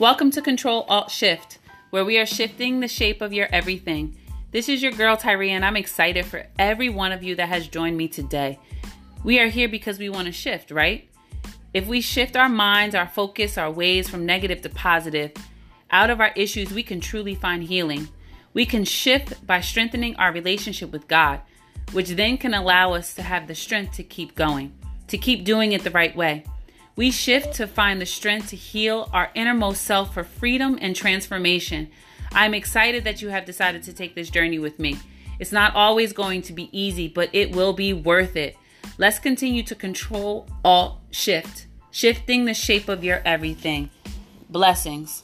Welcome to Control Alt Shift, where we are shifting the shape of your everything. This is your girl Tyree, and I'm excited for every one of you that has joined me today. We are here because we want to shift, right? If we shift our minds, our focus, our ways from negative to positive, out of our issues, we can truly find healing. We can shift by strengthening our relationship with God, which then can allow us to have the strength to keep going, to keep doing it the right way. We shift to find the strength to heal our innermost self for freedom and transformation. I'm excited that you have decided to take this journey with me. It's not always going to be easy, but it will be worth it. Let's continue to control, alt shift, shifting the shape of your everything. Blessings.